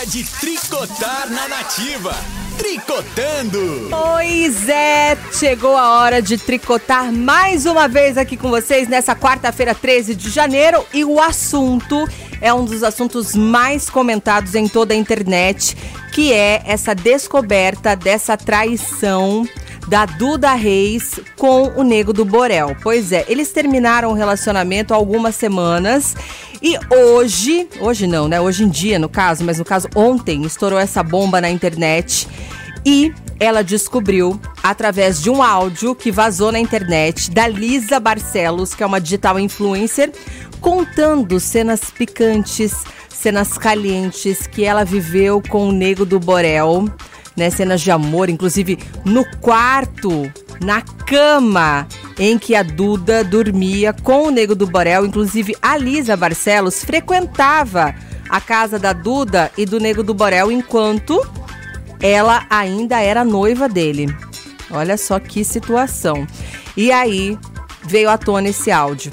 hora de tricotar na nativa. Tricotando! Pois é, chegou a hora de tricotar mais uma vez aqui com vocês nessa quarta-feira, 13 de janeiro. E o assunto é um dos assuntos mais comentados em toda a internet, que é essa descoberta dessa traição da Duda Reis com o Nego do Borel. Pois é, eles terminaram o relacionamento há algumas semanas e hoje, hoje não, né? Hoje em dia, no caso, mas no caso ontem, estourou essa bomba na internet e ela descobriu através de um áudio que vazou na internet da Lisa Barcelos, que é uma digital influencer, contando cenas picantes, cenas calientes que ela viveu com o Nego do Borel né? Cenas de amor, inclusive no quarto, na cama em que a Duda dormia com o Nego do Borel. Inclusive, a Lisa Barcelos frequentava a casa da Duda e do Nego do Borel enquanto ela ainda era noiva dele. Olha só que situação. E aí veio à tona esse áudio.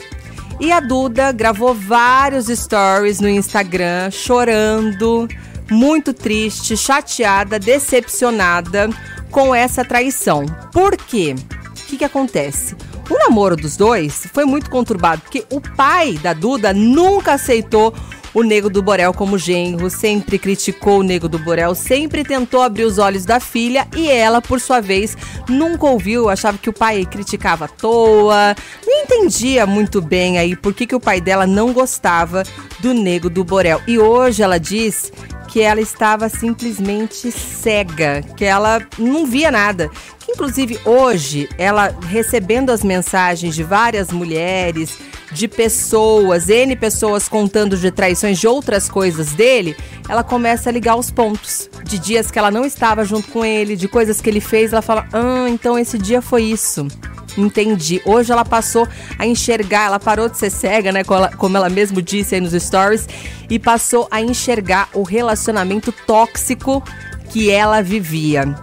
E a Duda gravou vários stories no Instagram chorando, muito triste, chateada, decepcionada com essa traição. Por quê? O que, que acontece? O namoro dos dois foi muito conturbado, porque o pai da Duda nunca aceitou o Nego do Borel como genro, sempre criticou o Nego do Borel, sempre tentou abrir os olhos da filha e ela, por sua vez, nunca ouviu, achava que o pai criticava à toa, não entendia muito bem aí por que, que o pai dela não gostava do Nego do Borel. E hoje ela diz que ela estava simplesmente cega, que ela não via nada. Inclusive, hoje, ela recebendo as mensagens de várias mulheres, de pessoas, N pessoas contando de traições de outras coisas dele, ela começa a ligar os pontos. De dias que ela não estava junto com ele, de coisas que ele fez, ela fala: Ah, então esse dia foi isso. Entendi. Hoje ela passou a enxergar, ela parou de ser cega, né? Como ela mesmo disse aí nos stories, e passou a enxergar o relacionamento tóxico que ela vivia.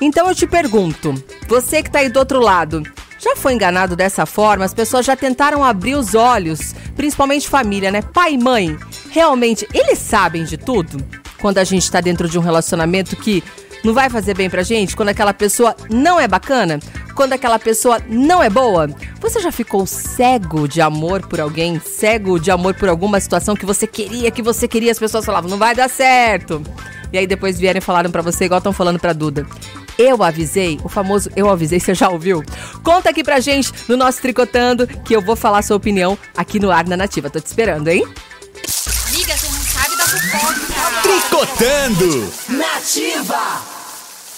Então eu te pergunto, você que tá aí do outro lado, já foi enganado dessa forma? As pessoas já tentaram abrir os olhos, principalmente família, né? Pai e mãe, realmente, eles sabem de tudo? Quando a gente tá dentro de um relacionamento que não vai fazer bem pra gente? Quando aquela pessoa não é bacana? Quando aquela pessoa não é boa? Você já ficou cego de amor por alguém? Cego de amor por alguma situação que você queria, que você queria, as pessoas falavam, não vai dar certo. E aí depois vieram e falaram para você, igual estão falando pra Duda. Eu avisei, o famoso eu avisei, você já ouviu? Conta aqui pra gente no nosso Tricotando que eu vou falar sua opinião aqui no Ar na Nativa. Tô te esperando, hein? Amiga, você não sabe da fofoca. Tricotando! Nativa!